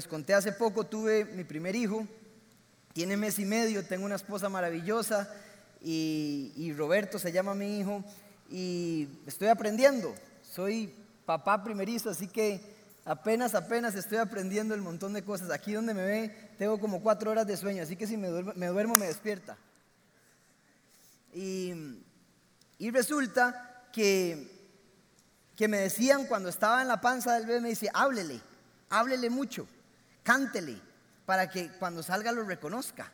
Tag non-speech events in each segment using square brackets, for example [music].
les conté hace poco, tuve mi primer hijo, tiene mes y medio, tengo una esposa maravillosa y, Roberto se llama mi hijo y estoy aprendiendo. Soy papá primerizo, así que apenas, apenas estoy aprendiendo el montón de cosas. Aquí donde me ve, tengo como cuatro horas de sueño, así que si me duermo, me, despierta. Y, y resulta que, que me decían cuando estaba en la panza del bebé, me dice, háblele, háblele mucho, cántele, para que cuando salga lo reconozca.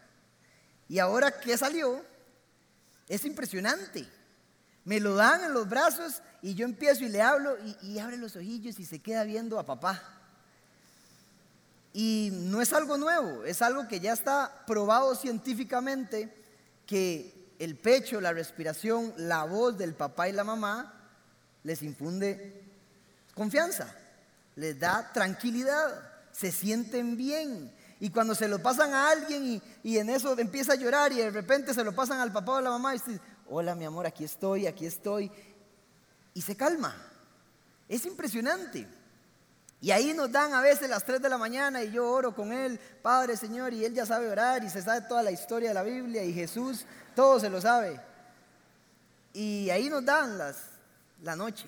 Y ahora que salió, es impresionante. Me lo dan en los brazos y yo empiezo y le hablo y, abre los ojillos y se queda viendo a papá. Y no es algo nuevo, es algo que ya está probado científicamente que el pecho, la respiración, la voz del papá y la mamá les infunde confianza, les da tranquilidad, se sienten bien. Y cuando se lo pasan a alguien y, en eso empieza a llorar y de repente se lo pasan al papá o a la mamá y dice, hola mi amor, aquí estoy, aquí estoy, y se calma. Es impresionante. Y ahí nos dan a veces las 3 de la mañana y yo oro con él, Padre Señor, y él ya sabe orar y se sabe toda la historia de la Biblia y Jesús, todo se lo sabe. Y ahí nos dan las, la noche.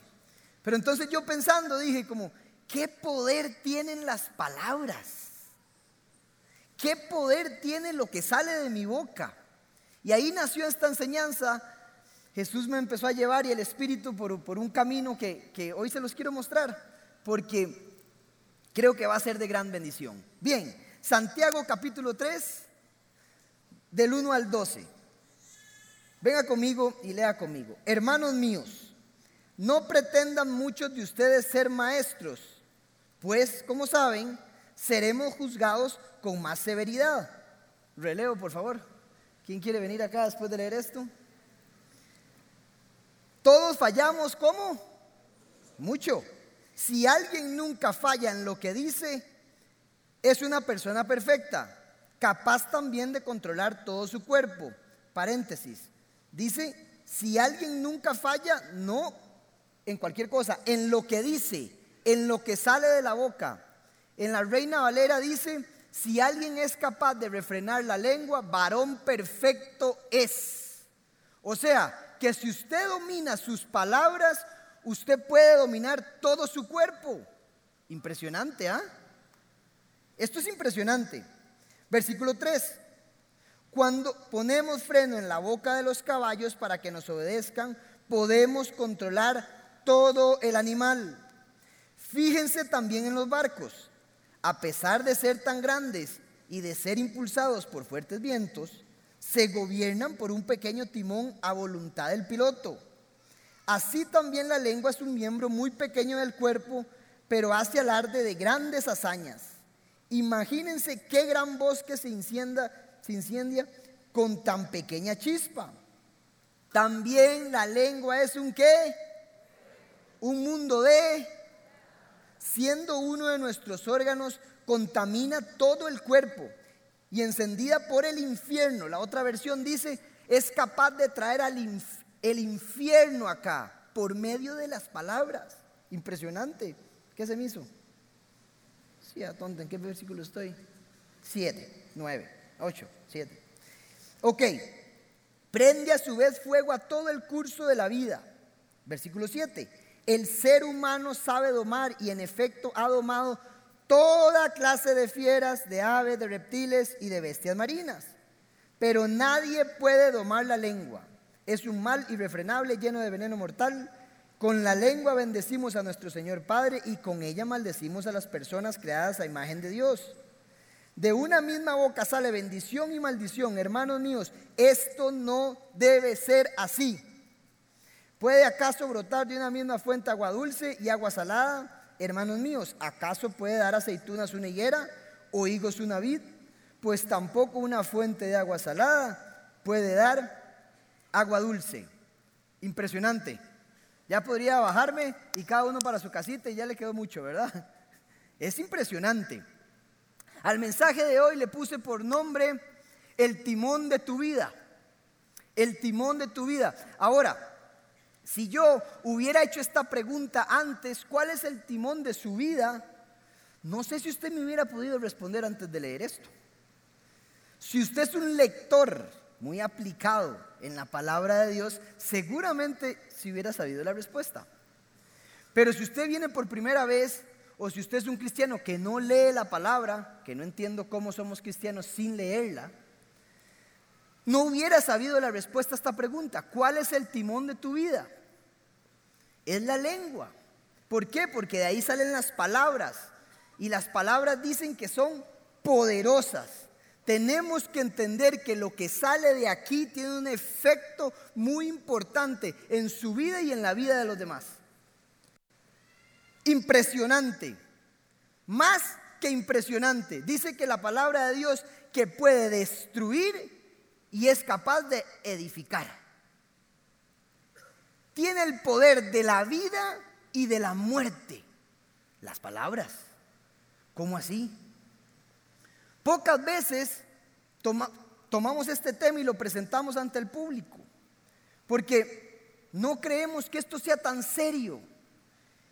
Pero entonces yo pensando dije como, ¿qué poder tienen las palabras? ¿Qué poder tiene lo que sale de mi boca? Y ahí nació esta enseñanza. Jesús me empezó a llevar y el Espíritu por, un camino que, que hoy se los quiero mostrar, porque creo que va a ser de gran bendición. Bien, Santiago capítulo 3, del 1 al 12. Venga conmigo y lea conmigo. Hermanos míos, no pretendan muchos de ustedes ser maestros, pues, como saben, seremos juzgados con más severidad. Releo, por favor. ¿Quién quiere venir acá después de leer esto? Todos fallamos, ¿cómo? Mucho. Si alguien nunca falla en lo que dice, es una persona perfecta, capaz también de controlar todo su cuerpo. Paréntesis. Dice, si alguien nunca falla, no en cualquier cosa, en lo que dice, en lo que sale de la boca. En la Reina Valera dice, si alguien es capaz de refrenar la lengua, varón perfecto es. O sea, que si usted domina sus palabras, usted puede dominar todo su cuerpo. Impresionante, ¿ah? Esto es impresionante. Versículo 3. Cuando ponemos freno en la boca de los caballos para que nos obedezcan, podemos controlar todo el animal. Fíjense también en los barcos a pesar de ser tan grandes y de ser impulsados por fuertes vientos, se gobiernan por un pequeño timón a voluntad del piloto. Así también la lengua es un miembro muy pequeño del cuerpo, pero hace alarde de grandes hazañas. Imagínense qué gran bosque se incendia, se incendia con tan pequeña chispa. También la lengua es un qué? Un mundo de siendo uno de nuestros órganos, contamina todo el cuerpo y encendida por el infierno, la otra versión dice, es capaz de traer al el infierno acá por medio de las palabras. Impresionante. ¿Qué se me hizo? Sí, tonta, ¿en qué versículo estoy? Siete, nueve, ocho, siete. Ok, prende a su vez fuego a todo el curso de la vida. Versículo 7 el ser humano sabe domar y en efecto ha domado toda clase de fieras, de aves, de reptiles y de bestias marinas. Pero nadie puede domar la lengua. Es un mal irrefrenable lleno de veneno mortal. Con la lengua bendecimos a nuestro Señor Padre y con ella maldecimos a las personas creadas a imagen de Dios. De una misma boca sale bendición y maldición. Hermanos míos, esto no debe ser así. ¿Puede acaso brotar de una misma fuente agua dulce y agua salada? Hermanos míos, ¿acaso puede dar aceitunas una higuera o higos una vid? Pues tampoco una fuente de agua salada puede dar agua dulce. Impresionante. Ya podría bajarme y cada uno para su casita y ya le quedó mucho, ¿verdad? [laughs] Es impresionante. Al mensaje de hoy le puse por nombre el timón de tu vida. El timón de tu vida. Ahora, si yo hubiera hecho esta pregunta antes, ¿cuál es el timón de su vida? No sé si usted me hubiera podido responder antes de leer esto. Si usted es un lector muy aplicado en la palabra de Dios, seguramente si hubiera sabido la respuesta. Pero si usted viene por primera vez o si usted es un cristiano que no lee la palabra, que no entiendo cómo somos cristianos sin leerla, no hubiera sabido la respuesta a esta pregunta. ¿Cuál es el timón de tu vida? Es la lengua. ¿Por qué? Porque de ahí salen las palabras. Y las palabras dicen que son poderosas tenemos que entender que lo que sale de aquí tiene un efecto muy importante en su vida y en la vida de los demás. Impresionante, más que impresionante. Dice que la palabra de Dios que puede destruir y es capaz de edificar. Tiene el poder de la vida y de la muerte. Las palabras. ¿Cómo así? Pocas veces tomamos este tema y lo presentamos ante el público, porque no creemos que esto sea tan serio.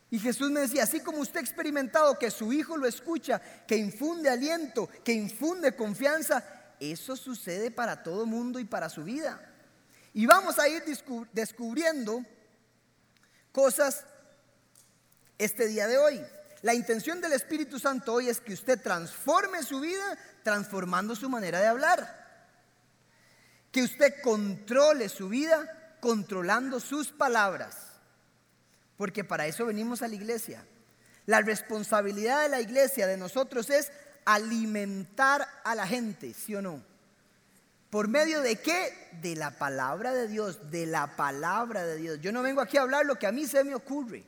Y Jesús me decía, así como usted ha experimentado que su hijo lo escucha, que infunde aliento, que infunde confianza, eso sucede para todo mundo y para su vida. Y vamos a ir descubriendo cosas este día de hoy. La intención del Espíritu Santo hoy es que usted transforme su vida transformando su manera de hablar. Que usted controle su vida controlando sus palabras. Porque para eso venimos a la iglesia. La responsabilidad de la iglesia, de nosotros, es alimentar a la gente, ¿sí o no? ¿Por medio de qué? De la palabra de Dios, de la palabra de Dios. Yo no vengo aquí a hablar lo que a mí se me ocurre.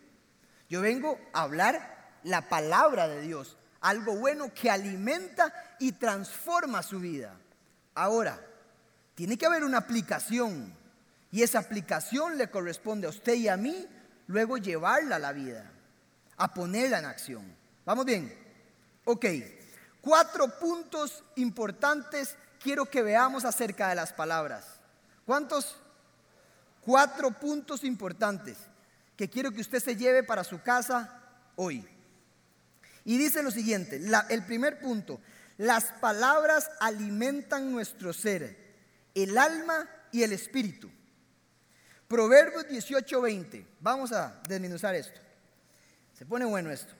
Yo vengo a hablar la palabra de Dios, algo bueno que alimenta y transforma su vida. Ahora, tiene que haber una aplicación y esa aplicación le corresponde a usted y a mí luego llevarla a la vida, a ponerla en acción. ¿Vamos bien? Ok, cuatro puntos importantes quiero que veamos acerca de las palabras. ¿Cuántos? Cuatro puntos importantes que quiero que usted se lleve para su casa hoy. Y dice lo siguiente, el primer punto, las palabras alimentan nuestro ser, el alma y el espíritu. Proverbios 18:20, vamos a desmenuzar esto. Se pone bueno esto.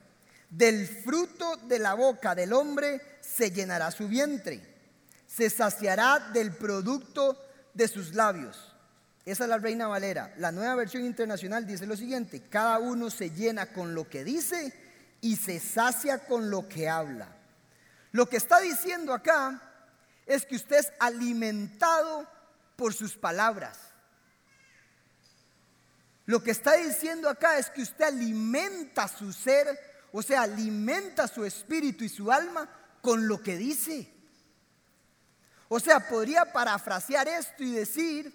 Del fruto de la boca del hombre se llenará su vientre, se saciará del producto de sus labios. Esa es la Reina Valera. La nueva versión internacional dice lo siguiente, cada uno se llena con lo que dice y se sacia con lo que habla. Lo que está diciendo acá es que usted es alimentado por sus palabras. Lo que está diciendo acá es que usted alimenta su ser, o sea, alimenta su espíritu y su alma con lo que dice. O sea, podría parafrasear esto y decir,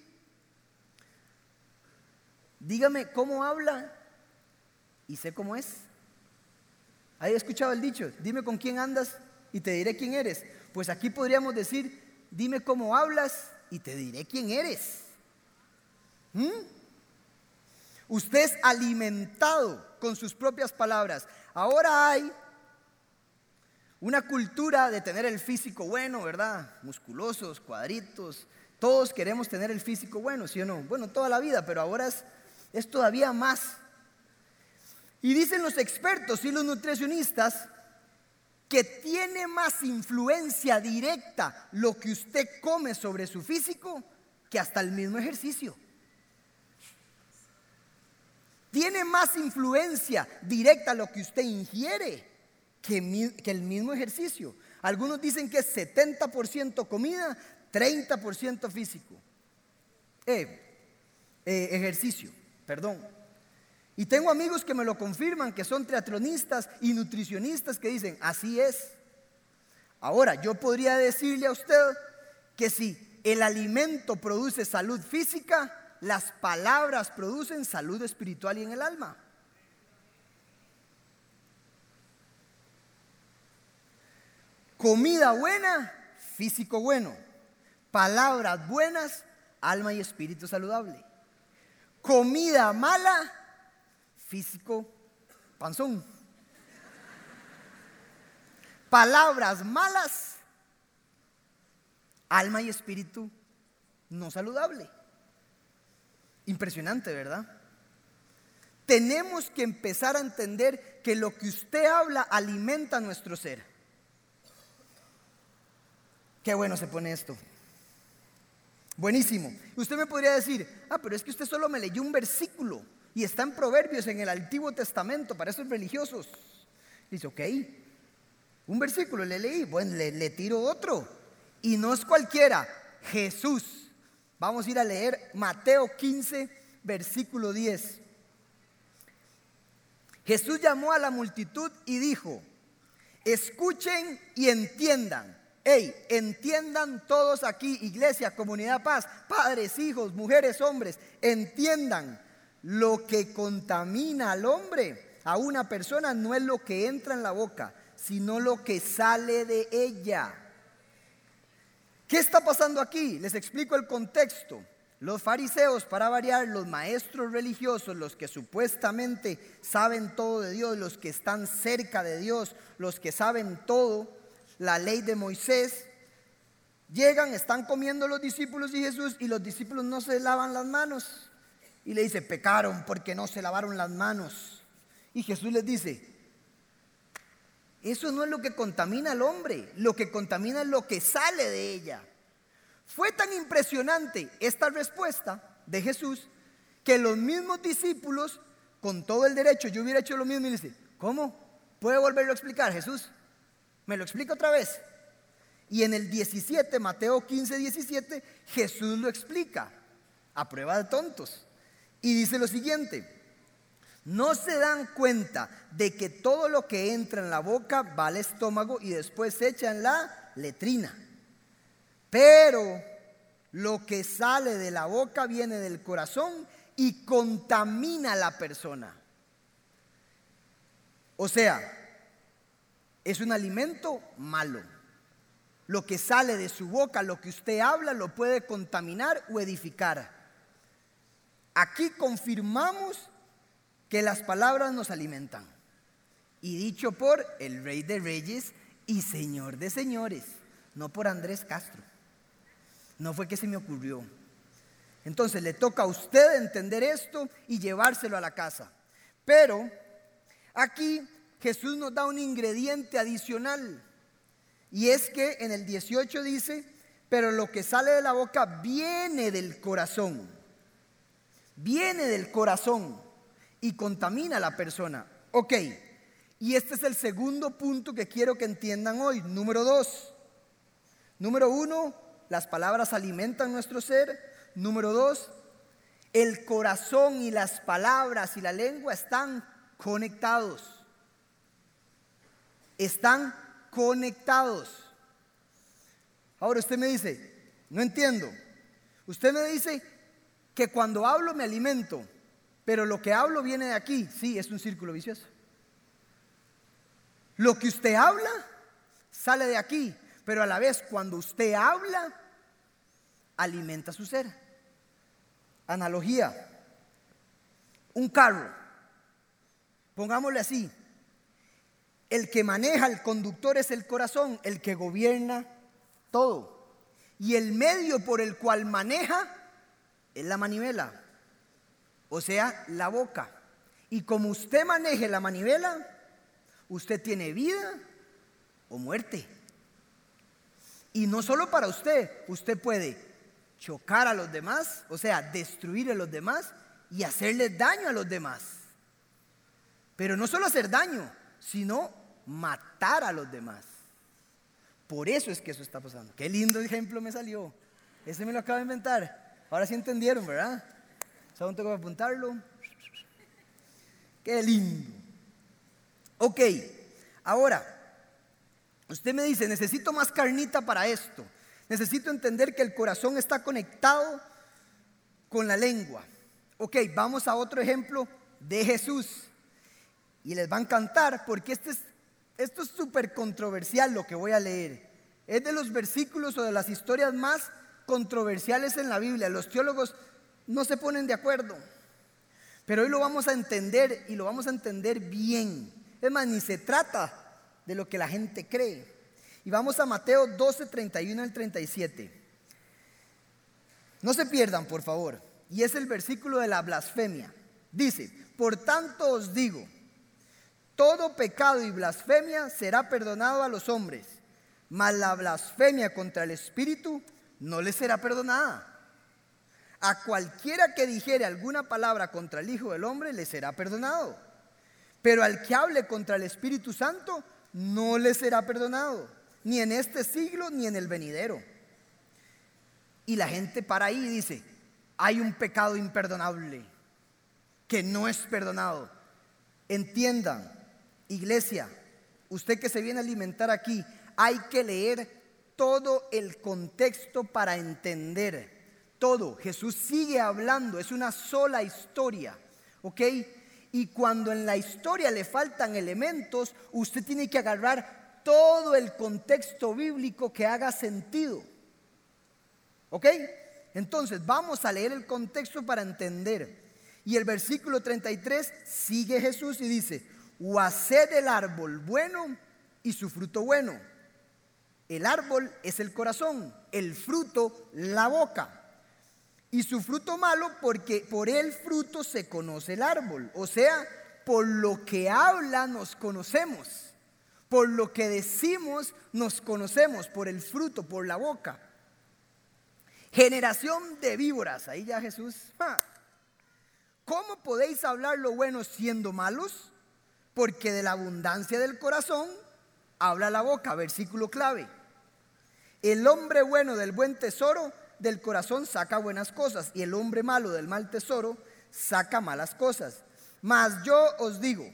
dígame cómo habla y sé cómo es. ¿Hay escuchado el dicho? Dime con quién andas y te diré quién eres. Pues aquí podríamos decir, dime cómo hablas y te diré quién eres. ¿Mm? Usted es alimentado con sus propias palabras. Ahora hay una cultura de tener el físico bueno, ¿verdad? Musculosos, cuadritos. Todos queremos tener el físico bueno, ¿sí o no? Bueno, toda la vida, pero ahora es, es todavía más y dicen los expertos y los nutricionistas que tiene más influencia directa lo que usted come sobre su físico que hasta el mismo ejercicio. Tiene más influencia directa lo que usted ingiere que, el mismo ejercicio. Algunos dicen que es 70% comida, 30% físico. Eh, eh, ejercicio, perdón. Y tengo amigos que me lo confirman, que son triatlonistas y nutricionistas que dicen, así es. Ahora, yo podría decirle a usted que si el alimento produce salud física, las palabras producen salud espiritual y en el alma. Comida buena, físico bueno. Palabras buenas, alma y espíritu saludable. Comida mala, físico panzón. palabras malas, alma y espíritu no saludable. Impresionante, ¿verdad? Tenemos que empezar a entender que lo que usted habla alimenta nuestro ser. Qué bueno se pone esto. Buenísimo. Usted me podría decir, ah, pero es que usted solo me leyó un versículo y está en Proverbios en el Antiguo Testamento para esos religiosos. Dice, ok, un versículo le leí, bueno, le, le tiro otro. Y no es cualquiera, Jesús. Vamos a ir a leer Mateo 15, versículo 10. Jesús llamó a la multitud y dijo, escuchen y entiendan. Hey, entiendan todos aquí, iglesia, comunidad paz, padres, hijos, mujeres, hombres, entiendan lo que contamina al hombre, a una persona, no es lo que entra en la boca, sino lo que sale de ella. ¿Qué está pasando aquí? Les explico el contexto. Los fariseos, para variar, los maestros religiosos, los que supuestamente saben todo de Dios, los que están cerca de Dios, los que saben todo, la ley de Moisés, llegan, están comiendo los discípulos y Jesús y los discípulos no se lavan las manos. Y le dice, pecaron porque no se lavaron las manos. Y Jesús les dice, eso no es lo que contamina al hombre, lo que contamina es lo que sale de ella. Fue tan impresionante esta respuesta de Jesús que los mismos discípulos, con todo el derecho, yo hubiera hecho lo mismo y le dice, ¿cómo? ¿Puede volverlo a explicar Jesús? ¿Me lo explica otra vez? Y en el 17, Mateo 15, 17, Jesús lo explica a prueba de tontos. Y dice lo siguiente, no se dan cuenta de que todo lo que entra en la boca va al estómago y después se echa en la letrina. Pero lo que sale de la boca viene del corazón y contamina a la persona. O sea, es un alimento malo. Lo que sale de su boca, lo que usted habla, lo puede contaminar o edificar. Aquí confirmamos que las palabras nos alimentan. Y dicho por el Rey de Reyes y Señor de Señores, no por Andrés Castro. No fue que se me ocurrió. Entonces le toca a usted entender esto y llevárselo a la casa. Pero aquí Jesús nos da un ingrediente adicional. Y es que en el 18 dice, pero lo que sale de la boca viene del corazón. Viene del corazón y contamina a la persona. Ok, y este es el segundo punto que quiero que entiendan hoy. Número dos. Número uno, las palabras alimentan nuestro ser. Número dos, el corazón y las palabras y la lengua están conectados están conectados. Ahora usted me dice, no entiendo. Usted me dice que cuando hablo me alimento, pero lo que hablo viene de aquí. Sí, es un círculo vicioso. Lo que usted habla sale de aquí, pero a la vez cuando usted habla, alimenta su ser. Analogía. Un carro. Pongámosle así. El que maneja, el conductor es el corazón, el que gobierna todo. Y el medio por el cual maneja es la manivela, o sea, la boca. Y como usted maneje la manivela, usted tiene vida o muerte. Y no solo para usted, usted puede chocar a los demás, o sea, destruir a los demás y hacerles daño a los demás. Pero no solo hacer daño, sino matar a los demás. Por eso es que eso está pasando. Qué lindo ejemplo me salió. Ese me lo acabo de inventar. Ahora sí entendieron, ¿verdad? Solo tengo que apuntarlo. Qué lindo. Ok, ahora, usted me dice, necesito más carnita para esto. Necesito entender que el corazón está conectado con la lengua. Ok, vamos a otro ejemplo de Jesús y les va a encantar porque este es, esto es súper controversial lo que voy a leer. Es de los versículos o de las historias más controversiales en la Biblia. Los teólogos no se ponen de acuerdo. Pero hoy lo vamos a entender y lo vamos a entender bien. Es más, ni se trata de lo que la gente cree. Y vamos a Mateo 12, 31 al 37. No se pierdan, por favor. Y es el versículo de la blasfemia. Dice, por tanto os digo, todo pecado y blasfemia será perdonado a los hombres, mas la blasfemia contra el Espíritu no le será perdonada. A cualquiera que dijere alguna palabra contra el Hijo del Hombre le será perdonado. Pero al que hable contra el Espíritu Santo no le será perdonado, ni en este siglo ni en el venidero. Y la gente para ahí dice, hay un pecado imperdonable que no es perdonado. Entiendan, iglesia, usted que se viene a alimentar aquí, hay que leer todo el contexto para entender todo. Jesús sigue hablando, es una sola historia, ¿ok? Y cuando en la historia le faltan elementos, usted tiene que agarrar todo el contexto bíblico que haga sentido. ¿Ok? Entonces vamos a leer el contexto para entender. Y el versículo 33 sigue Jesús y dice, o haced el árbol bueno y su fruto bueno. El árbol es el corazón, el fruto la boca y su fruto malo porque por el fruto se conoce el árbol. O sea, por lo que habla nos conocemos. Por lo que decimos nos conocemos, por el fruto, por la boca. Generación de víboras, ahí ya Jesús. ¿Cómo podéis hablar lo bueno siendo malos? Porque de la abundancia del corazón habla la boca, versículo clave. El hombre bueno del buen tesoro del corazón saca buenas cosas y el hombre malo del mal tesoro saca malas cosas. Mas yo os digo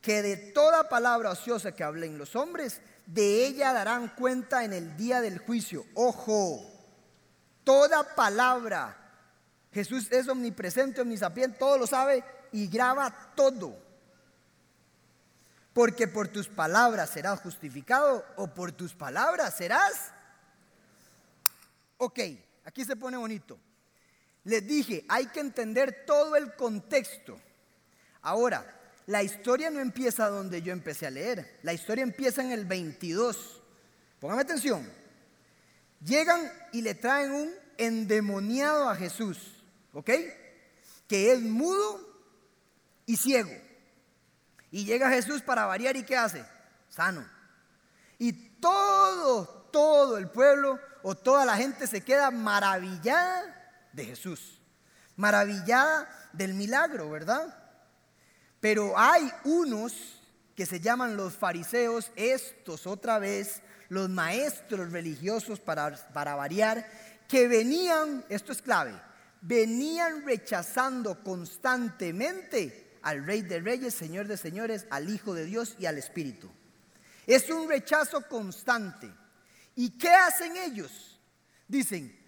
que de toda palabra ociosa que hablen los hombres, de ella darán cuenta en el día del juicio. Ojo, toda palabra. Jesús es omnipresente, omnisapiente, todo lo sabe y graba todo. Porque por tus palabras serás justificado o por tus palabras serás. Ok, Aquí se pone bonito. Les dije, hay que entender todo el contexto. Ahora, la historia no empieza donde yo empecé a leer. La historia empieza en el 22. Póngame atención. Llegan y le traen un endemoniado a Jesús, ¿ok? Que es mudo y ciego. Y llega Jesús para variar y ¿qué hace? Sano. Y todo, todo el pueblo o toda la gente se queda maravillada de Jesús, maravillada del milagro, ¿verdad? Pero hay unos que se llaman los fariseos, estos otra vez, los maestros religiosos para, para variar, que venían, esto es clave, venían rechazando constantemente al Rey de Reyes, Señor de Señores, al Hijo de Dios y al Espíritu. Es un rechazo constante. ¿Y qué hacen ellos? Dicen,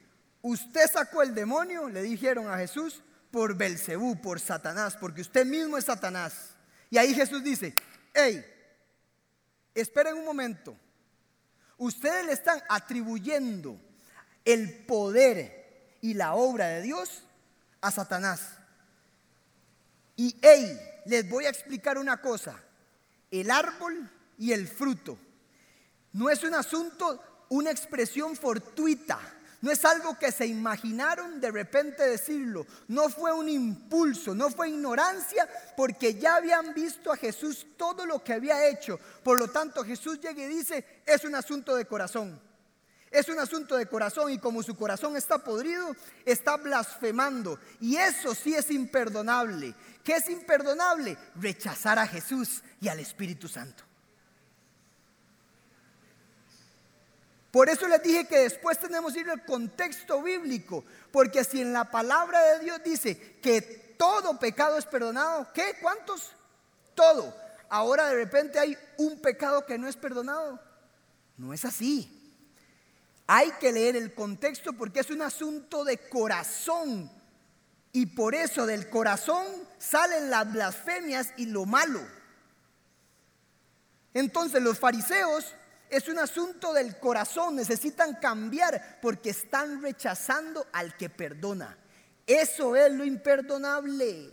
usted sacó el demonio, le dijeron a Jesús, por Belcebú, por Satanás, porque usted mismo es Satanás. Y ahí Jesús dice, hey, esperen un momento. Ustedes le están atribuyendo el poder y la obra de Dios a Satanás. Y hey, les voy a explicar una cosa. El árbol y el fruto no es un asunto una expresión fortuita. No es algo que se imaginaron de repente decirlo. No fue un impulso, no fue ignorancia, porque ya habían visto a Jesús todo lo que había hecho. Por lo tanto, Jesús llega y dice, es un asunto de corazón. Es un asunto de corazón y como su corazón está podrido, está blasfemando. Y eso sí es imperdonable. ¿Qué es imperdonable? Rechazar a Jesús y al Espíritu Santo. Por eso les dije que después tenemos que ir al contexto bíblico, porque si en la palabra de Dios dice que todo pecado es perdonado, ¿qué? ¿Cuántos? Todo. Ahora de repente hay un pecado que no es perdonado. No es así. Hay que leer el contexto porque es un asunto de corazón. Y por eso del corazón salen las blasfemias y lo malo. Entonces los fariseos es un asunto del corazón, necesitan cambiar porque están rechazando al que perdona. Eso es lo imperdonable.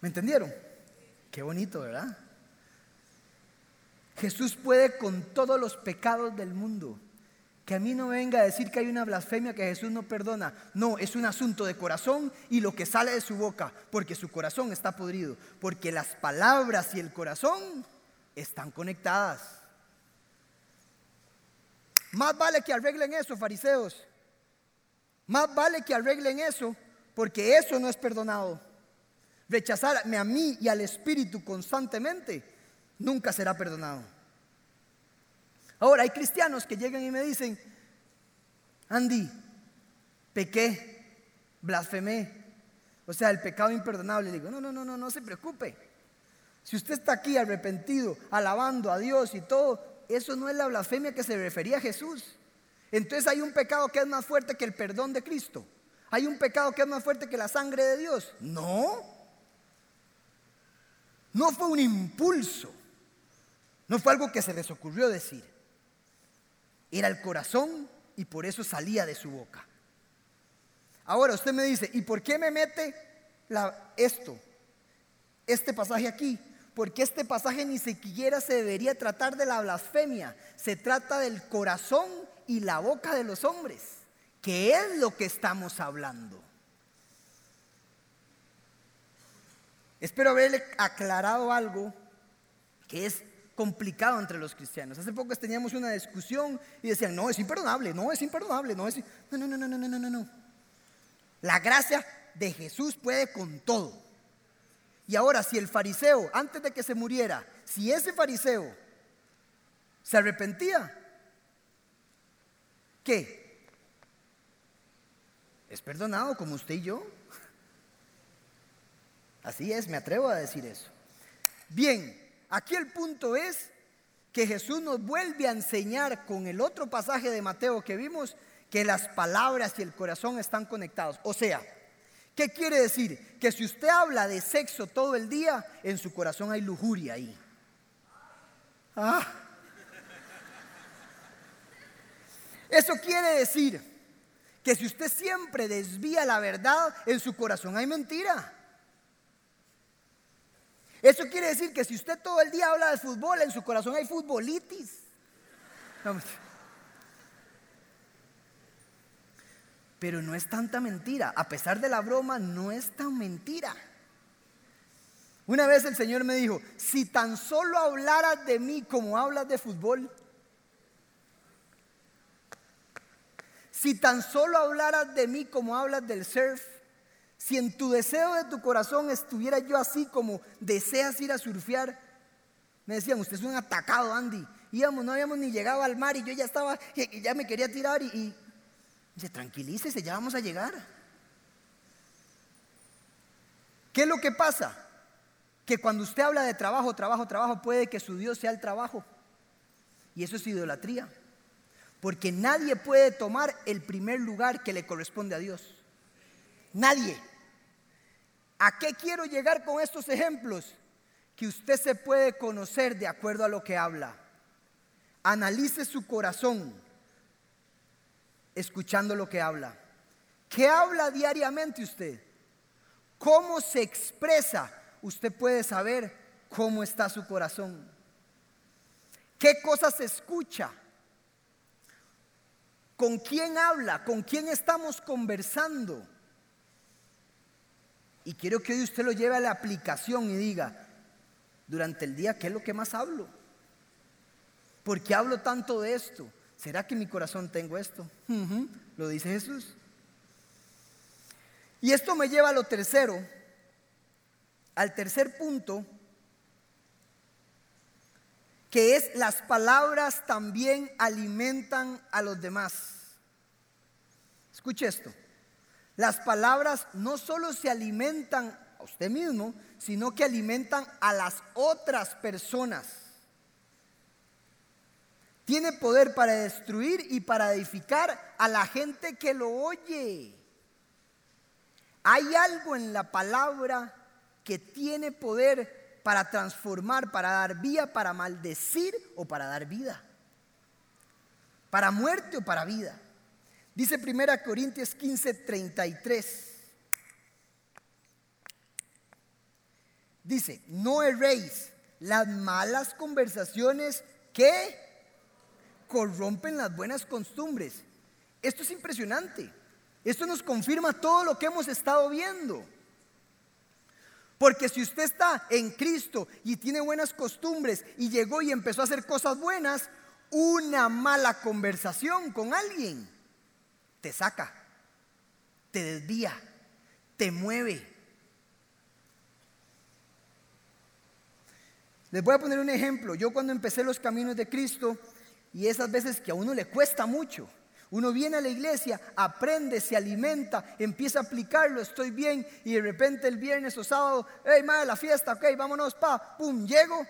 ¿Me entendieron? Qué bonito, ¿verdad? Jesús puede con todos los pecados del mundo. Que a mí no venga a decir que hay una blasfemia que Jesús no perdona. No, es un asunto de corazón y lo que sale de su boca, porque su corazón está podrido, porque las palabras y el corazón están conectadas. Más vale que arreglen eso, fariseos. Más vale que arreglen eso, porque eso no es perdonado. Rechazarme a mí y al Espíritu constantemente nunca será perdonado. Ahora, hay cristianos que llegan y me dicen, Andy, pequé, blasfemé, o sea, el pecado imperdonable. Le digo, no, no, no, no, no se preocupe. Si usted está aquí arrepentido, alabando a Dios y todo, eso no es la blasfemia que se refería a Jesús. Entonces hay un pecado que es más fuerte que el perdón de Cristo. Hay un pecado que es más fuerte que la sangre de Dios. No. No fue un impulso. No fue algo que se les ocurrió decir. Era el corazón y por eso salía de su boca. Ahora usted me dice, ¿y por qué me mete esto? Este pasaje aquí. Porque este pasaje ni siquiera se debería tratar de la blasfemia. Se trata del corazón y la boca de los hombres. Que es lo que estamos hablando. Espero haberle aclarado algo que es complicado entre los cristianos. Hace poco teníamos una discusión y decían, no, es imperdonable, no, es imperdonable, no es... No, no, no, no, no, no, no, no. La gracia de Jesús puede con todo. Y ahora, si el fariseo, antes de que se muriera, si ese fariseo se arrepentía, ¿qué? Es perdonado como usted y yo. Así es, me atrevo a decir eso. Bien, aquí el punto es que Jesús nos vuelve a enseñar con el otro pasaje de Mateo que vimos que las palabras y el corazón están conectados. O sea, ¿qué quiere decir? Que si usted habla de sexo todo el día, en su corazón hay lujuria ahí. Ah. Eso quiere decir que si usted siempre desvía la verdad, en su corazón hay mentira. Eso quiere decir que si usted todo el día habla de fútbol, en su corazón hay futbolitis. Pero no es tanta mentira. A pesar de la broma, no es tan mentira. Una vez el Señor me dijo, si tan solo hablaras de mí como hablas de fútbol, si tan solo hablaras de mí como hablas del surf, si en tu deseo de tu corazón estuviera yo así como deseas ir a surfear, me decían, usted es un atacado, Andy. Íbamos, no habíamos ni llegado al mar y yo ya estaba, ya me quería tirar y, y dice, tranquilícese, ya vamos a llegar. ¿Qué es lo que pasa? Que cuando usted habla de trabajo, trabajo, trabajo, puede que su Dios sea el trabajo. Y eso es idolatría. Porque nadie puede tomar el primer lugar que le corresponde a Dios. Nadie. ¿A qué quiero llegar con estos ejemplos? Que usted se puede conocer de acuerdo a lo que habla. Analice su corazón escuchando lo que habla. ¿Qué habla diariamente usted? ¿Cómo se expresa? Usted puede saber cómo está su corazón. ¿Qué cosas escucha? ¿Con quién habla? ¿Con quién estamos conversando? Y quiero que hoy usted lo lleve a la aplicación y diga, durante el día, ¿qué es lo que más hablo? ¿Por qué hablo tanto de esto? ¿Será que en mi corazón tengo esto? Lo dice Jesús. Y esto me lleva a lo tercero, al tercer punto, que es las palabras también alimentan a los demás. Escuche esto. Las palabras no solo se alimentan a usted mismo, sino que alimentan a las otras personas. Tiene poder para destruir y para edificar a la gente que lo oye. Hay algo en la palabra que tiene poder para transformar, para dar vía, para maldecir o para dar vida. Para muerte o para vida. Dice 1 Corintios 15, 33. Dice, no erréis las malas conversaciones que corrompen las buenas costumbres. Esto es impresionante. Esto nos confirma todo lo que hemos estado viendo. Porque si usted está en Cristo y tiene buenas costumbres y llegó y empezó a hacer cosas buenas, una mala conversación con alguien te saca, te desvía, te mueve. Les voy a poner un ejemplo. Yo cuando empecé los caminos de Cristo y esas veces que a uno le cuesta mucho, uno viene a la iglesia, aprende, se alimenta, empieza a aplicarlo, estoy bien, y de repente el viernes o sábado, hey, madre, la fiesta, ok, vámonos, pa, pum, llego,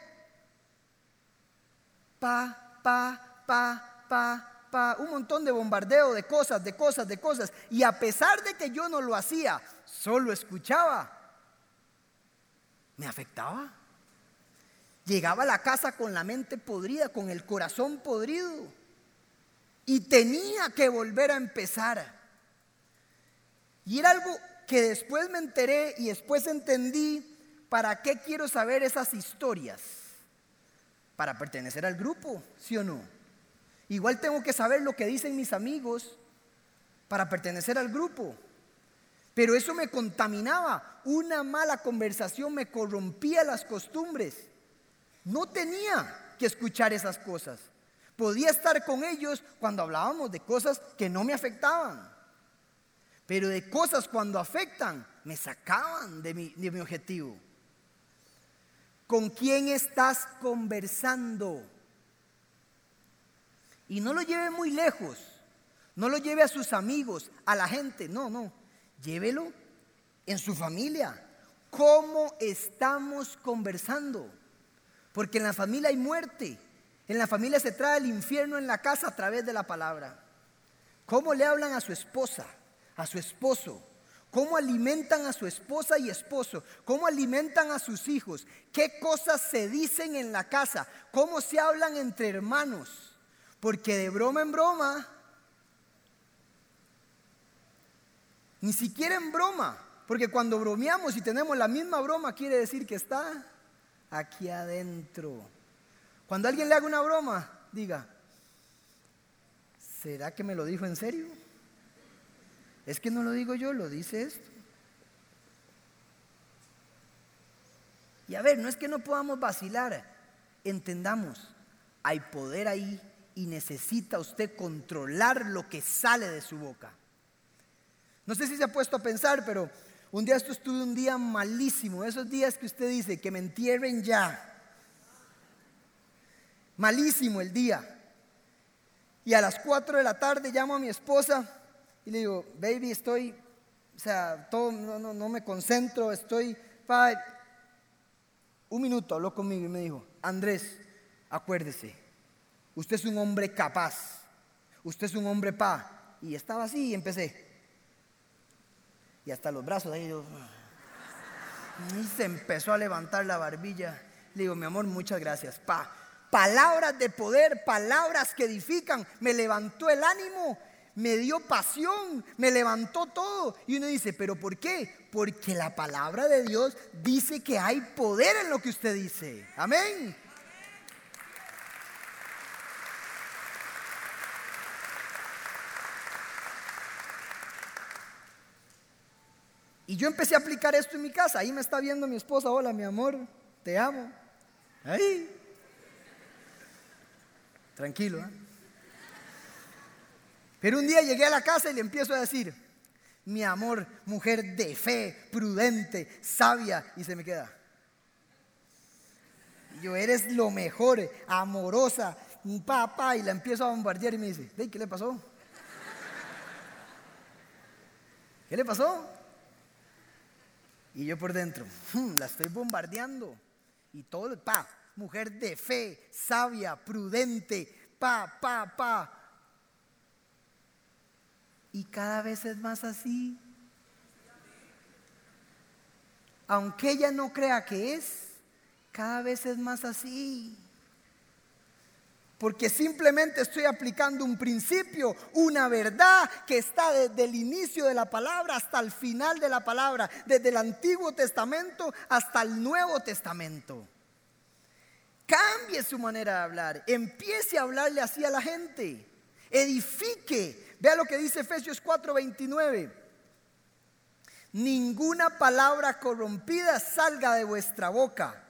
pa, pa, pa, pa, un montón de bombardeo de cosas, de cosas, de cosas, y a pesar de que yo no lo hacía, solo escuchaba, me afectaba. Llegaba a la casa con la mente podrida, con el corazón podrido y tenía que volver a empezar. Y era algo que después me enteré y después entendí para qué quiero saber esas historias. Para pertenecer al grupo, ¿sí o no? Igual tengo que saber lo que dicen mis amigos para pertenecer al grupo. Pero eso me contaminaba. Una mala conversación me corrompía las costumbres. No tenía que escuchar esas cosas. Podía estar con ellos cuando hablábamos de cosas que no me afectaban. Pero de cosas cuando afectan, me sacaban de mi, de mi objetivo. ¿Con quién estás conversando? Y no lo lleve muy lejos. No lo lleve a sus amigos, a la gente. No, no. Llévelo en su familia. ¿Cómo estamos conversando? Porque en la familia hay muerte. En la familia se trae el infierno en la casa a través de la palabra. ¿Cómo le hablan a su esposa, a su esposo? ¿Cómo alimentan a su esposa y esposo? ¿Cómo alimentan a sus hijos? ¿Qué cosas se dicen en la casa? ¿Cómo se hablan entre hermanos? Porque de broma en broma, ni siquiera en broma, porque cuando bromeamos y tenemos la misma broma quiere decir que está aquí adentro. Cuando alguien le haga una broma, diga, ¿será que me lo dijo en serio? Es que no lo digo yo, lo dice esto. Y a ver, no es que no podamos vacilar, entendamos, hay poder ahí y necesita usted controlar lo que sale de su boca. No sé si se ha puesto a pensar, pero un día esto estuve un día malísimo, esos días que usted dice que me entierren ya. Malísimo el día. Y a las 4 de la tarde llamo a mi esposa y le digo, baby, estoy, o sea, todo, no, no, me concentro, estoy, Un minuto habló conmigo y me dijo, Andrés, acuérdese, usted es un hombre capaz, usted es un hombre pa. Y estaba así y empecé. Y hasta los brazos ahí yo, y se empezó a levantar la barbilla. Le digo, mi amor, muchas gracias, pa palabras de poder, palabras que edifican. Me levantó el ánimo, me dio pasión, me levantó todo. Y uno dice, ¿pero por qué? Porque la palabra de Dios dice que hay poder en lo que usted dice. Amén. Y yo empecé a aplicar esto en mi casa. Ahí me está viendo mi esposa. Hola, mi amor, te amo. Ahí. Tranquilo. ¿eh? Pero un día llegué a la casa y le empiezo a decir, mi amor, mujer de fe, prudente, sabia, y se me queda. Yo eres lo mejor, amorosa, papá, y la empiezo a bombardear y me dice, ¿qué le pasó? ¿Qué le pasó? Y yo por dentro, hmm, la estoy bombardeando. Y todo, pa, mujer de fe, sabia, prudente, pa, pa, pa. Y cada vez es más así. Aunque ella no crea que es, cada vez es más así. Porque simplemente estoy aplicando un principio, una verdad que está desde el inicio de la palabra hasta el final de la palabra, desde el Antiguo Testamento hasta el Nuevo Testamento. Cambie su manera de hablar, empiece a hablarle así a la gente, edifique. Vea lo que dice Efesios 4:29. Ninguna palabra corrompida salga de vuestra boca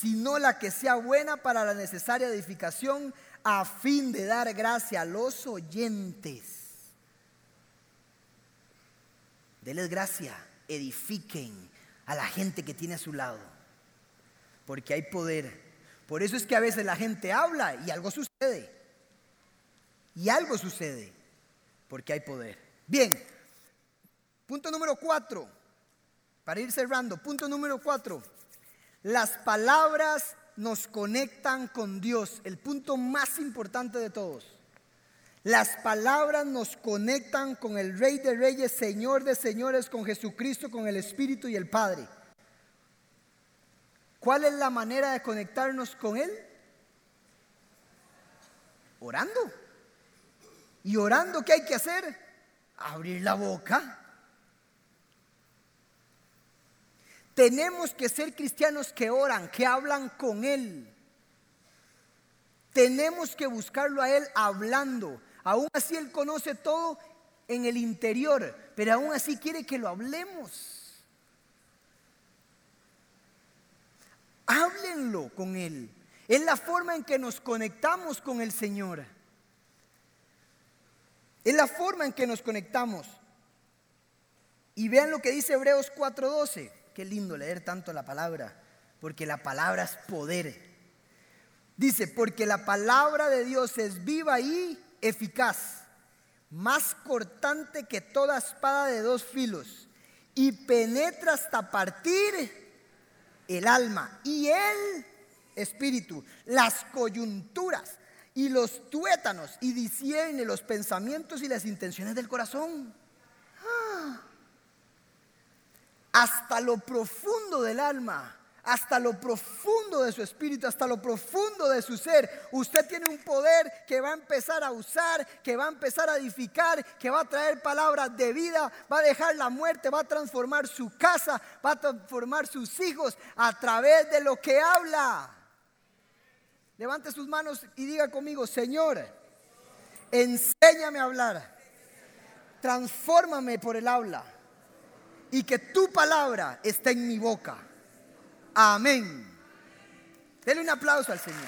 sino la que sea buena para la necesaria edificación a fin de dar gracia a los oyentes. Deles gracia, edifiquen a la gente que tiene a su lado, porque hay poder. Por eso es que a veces la gente habla y algo sucede. Y algo sucede, porque hay poder. Bien, punto número cuatro, para ir cerrando, punto número cuatro. Las palabras nos conectan con Dios, el punto más importante de todos. Las palabras nos conectan con el Rey de Reyes, Señor de Señores, con Jesucristo, con el Espíritu y el Padre. ¿Cuál es la manera de conectarnos con Él? Orando. ¿Y orando qué hay que hacer? Abrir la boca Tenemos que ser cristianos que oran, que hablan con Él. Tenemos que buscarlo a Él hablando. Aún así Él conoce todo en el interior, pero aún así quiere que lo hablemos. Háblenlo con Él. Es la forma en que nos conectamos con el Señor. Es la forma en que nos conectamos. Y vean lo que dice Hebreos 4:12. Qué lindo leer tanto la palabra, porque la palabra es poder. Dice, porque la palabra de Dios es viva y eficaz, más cortante que toda espada de dos filos, y penetra hasta partir el alma y el espíritu, las coyunturas y los tuétanos, y discierne los pensamientos y las intenciones del corazón hasta lo profundo del alma, hasta lo profundo de su espíritu, hasta lo profundo de su ser. Usted tiene un poder que va a empezar a usar, que va a empezar a edificar, que va a traer palabras de vida, va a dejar la muerte, va a transformar su casa, va a transformar sus hijos a través de lo que habla. Levante sus manos y diga conmigo, Señor, enséñame a hablar, transfórmame por el habla y que tu palabra esté en mi boca. Amén. Denle un aplauso al Señor.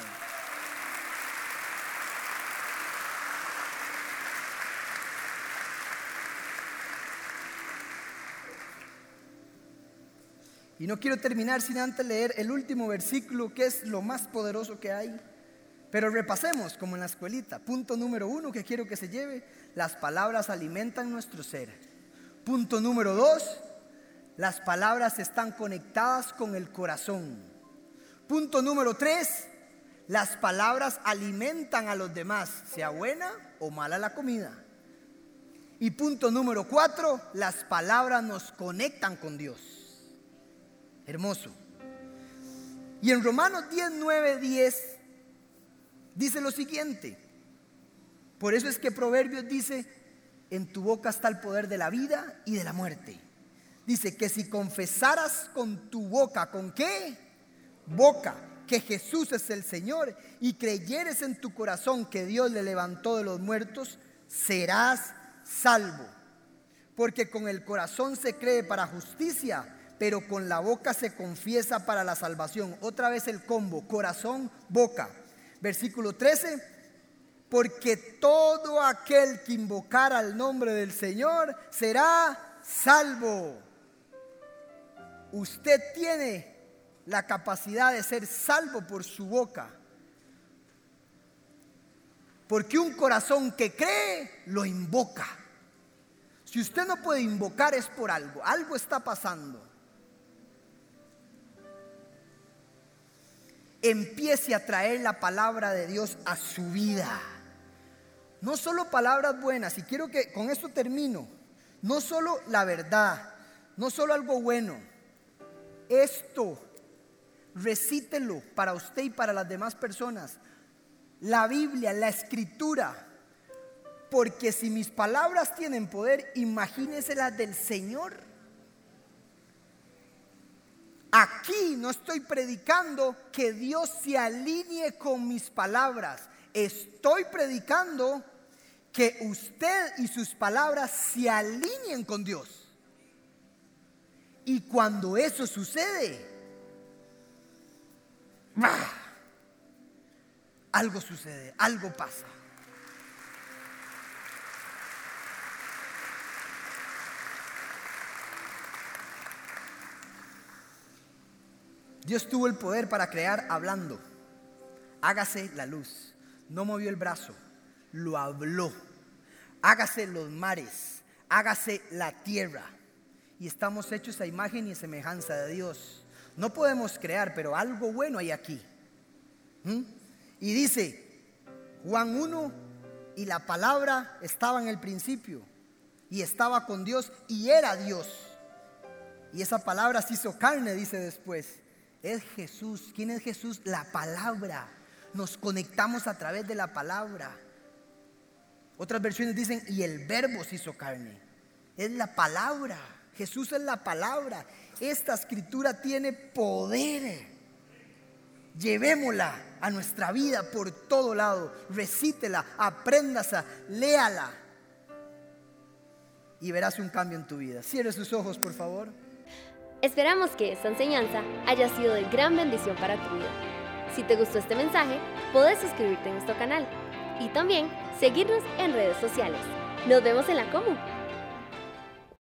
Y no quiero terminar sin antes leer el último versículo que es lo más poderoso que hay. Pero repasemos como en la escuelita. Punto número uno que quiero que se lleve. Las palabras alimentan nuestro ser. Punto número dos. Las palabras están conectadas con el corazón. Punto número tres, las palabras alimentan a los demás, sea buena o mala la comida. Y punto número cuatro, las palabras nos conectan con Dios. Hermoso. Y en Romanos 10, 9, 10 dice lo siguiente. Por eso es que Proverbios dice, en tu boca está el poder de la vida y de la muerte. Dice que si confesaras con tu boca, ¿con qué? Boca, que Jesús es el Señor y creyeres en tu corazón que Dios le levantó de los muertos, serás salvo. Porque con el corazón se cree para justicia, pero con la boca se confiesa para la salvación. Otra vez el combo, corazón, boca. Versículo 13, porque todo aquel que invocara el nombre del Señor será salvo. Usted tiene la capacidad de ser salvo por su boca. Porque un corazón que cree lo invoca. Si usted no puede invocar es por algo, algo está pasando. Empiece a traer la palabra de Dios a su vida. No solo palabras buenas, y quiero que con esto termino. No solo la verdad, no solo algo bueno esto, recítelo para usted y para las demás personas. la Biblia, la escritura. Porque si mis palabras tienen poder, imagínense las del Señor. Aquí no estoy predicando que Dios se alinee con mis palabras. Estoy predicando que usted y sus palabras se alineen con Dios. Y cuando eso sucede, algo sucede, algo pasa. Dios tuvo el poder para crear hablando. Hágase la luz. No movió el brazo, lo habló. Hágase los mares, hágase la tierra. Y estamos hechos a imagen y semejanza de Dios. No podemos crear, pero algo bueno hay aquí. ¿Mm? Y dice Juan 1, y la palabra estaba en el principio, y estaba con Dios, y era Dios. Y esa palabra se hizo carne, dice después es Jesús. ¿Quién es Jesús? La palabra. Nos conectamos a través de la palabra. Otras versiones dicen, y el verbo se hizo carne. Es la palabra. Jesús es la palabra. Esta escritura tiene poder. Llevémosla a nuestra vida por todo lado. Recítela, apréndasa, léala. Y verás un cambio en tu vida. Cierre sus ojos, por favor. Esperamos que esta enseñanza haya sido de gran bendición para tu vida. Si te gustó este mensaje, puedes suscribirte a nuestro canal y también seguirnos en redes sociales. Nos vemos en la Comu.